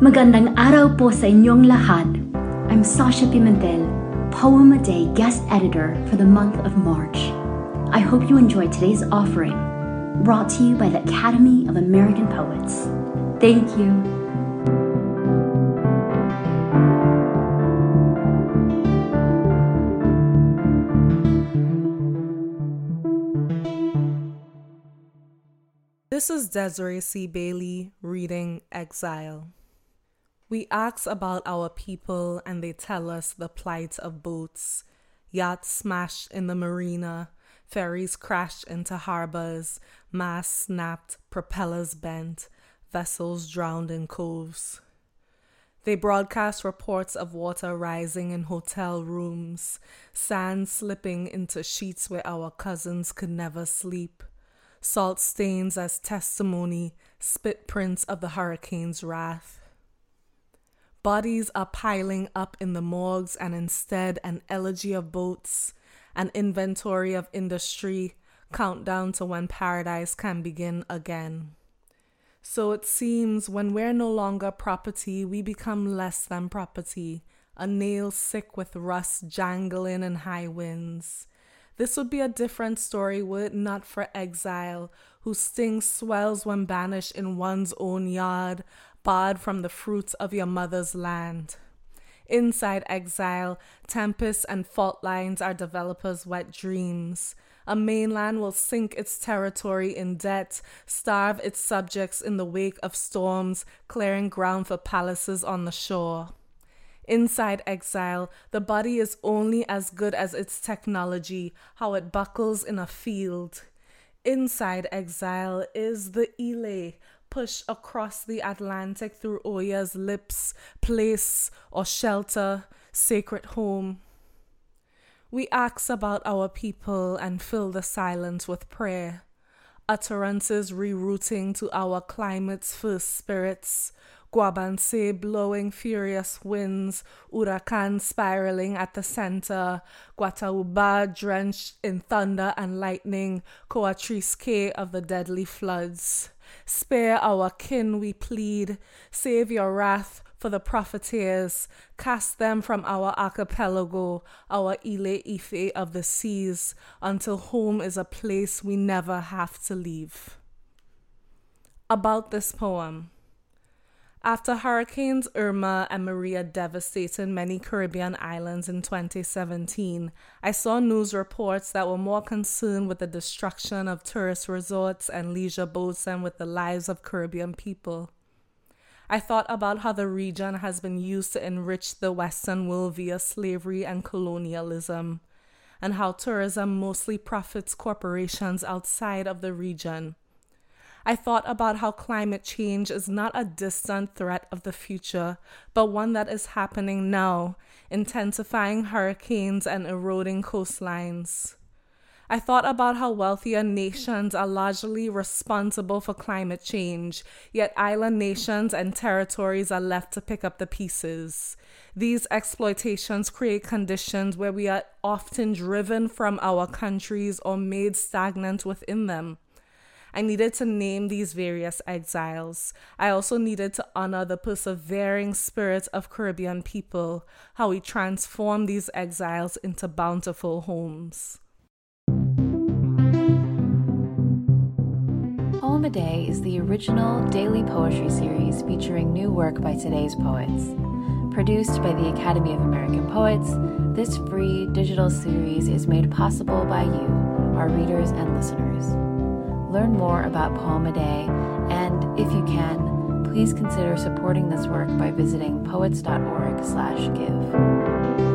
Magandang araw po sa inyong lahat. I'm Sasha Pimentel, Poem a Day guest editor for the month of March. I hope you enjoyed today's offering, brought to you by the Academy of American Poets. Thank you. This is Desiree C. Bailey reading Exile. We ask about our people and they tell us the plight of boats. Yachts smashed in the marina, ferries crashed into harbors, masts snapped, propellers bent, vessels drowned in coves. They broadcast reports of water rising in hotel rooms, sand slipping into sheets where our cousins could never sleep, salt stains as testimony, spit prints of the hurricane's wrath. Bodies are piling up in the morgues, and instead, an elegy of boats, an inventory of industry, countdown to when paradise can begin again. So it seems when we're no longer property, we become less than property, a nail sick with rust jangling in high winds. This would be a different story were it not for exile, whose sting swells when banished in one's own yard, barred from the fruits of your mother's land. Inside exile, tempests and fault lines are developers' wet dreams. A mainland will sink its territory in debt, starve its subjects in the wake of storms, clearing ground for palaces on the shore. Inside exile, the body is only as good as its technology, how it buckles in a field. Inside exile is the Ile, push across the Atlantic through Oya's lips, place or shelter, sacred home. We ask about our people and fill the silence with prayer, utterances rerouting to our climate's first spirits, Guabancex blowing furious winds, Huracan spiraling at the center, Guatauba drenched in thunder and lightning, Coatrisque of the deadly floods. Spare our kin, we plead. Save your wrath for the profiteers. Cast them from our archipelago, our Ile Ife of the seas, until home is a place we never have to leave. About this poem. After Hurricanes Irma and Maria devastated many Caribbean islands in 2017, I saw news reports that were more concerned with the destruction of tourist resorts and leisure boats than with the lives of Caribbean people. I thought about how the region has been used to enrich the Western world via slavery and colonialism, and how tourism mostly profits corporations outside of the region I thought about how climate change is not a distant threat of the future, but one that is happening now, intensifying hurricanes and eroding coastlines. I thought about how wealthier nations are largely responsible for climate change, yet island nations and territories are left to pick up the pieces. These exploitations create conditions where we are often driven from our countries or made stagnant within them. I needed to name these various exiles. I also needed to honor the persevering spirit of Caribbean people, how we transform these exiles into bountiful homes. Poem a Day is the original daily poetry series featuring new work by today's poets. Produced by the Academy of American Poets, this free digital series is made possible by you, our readers and listeners. Learn more about Poem Day, and if you can, please consider supporting this work by visiting poets.org/give.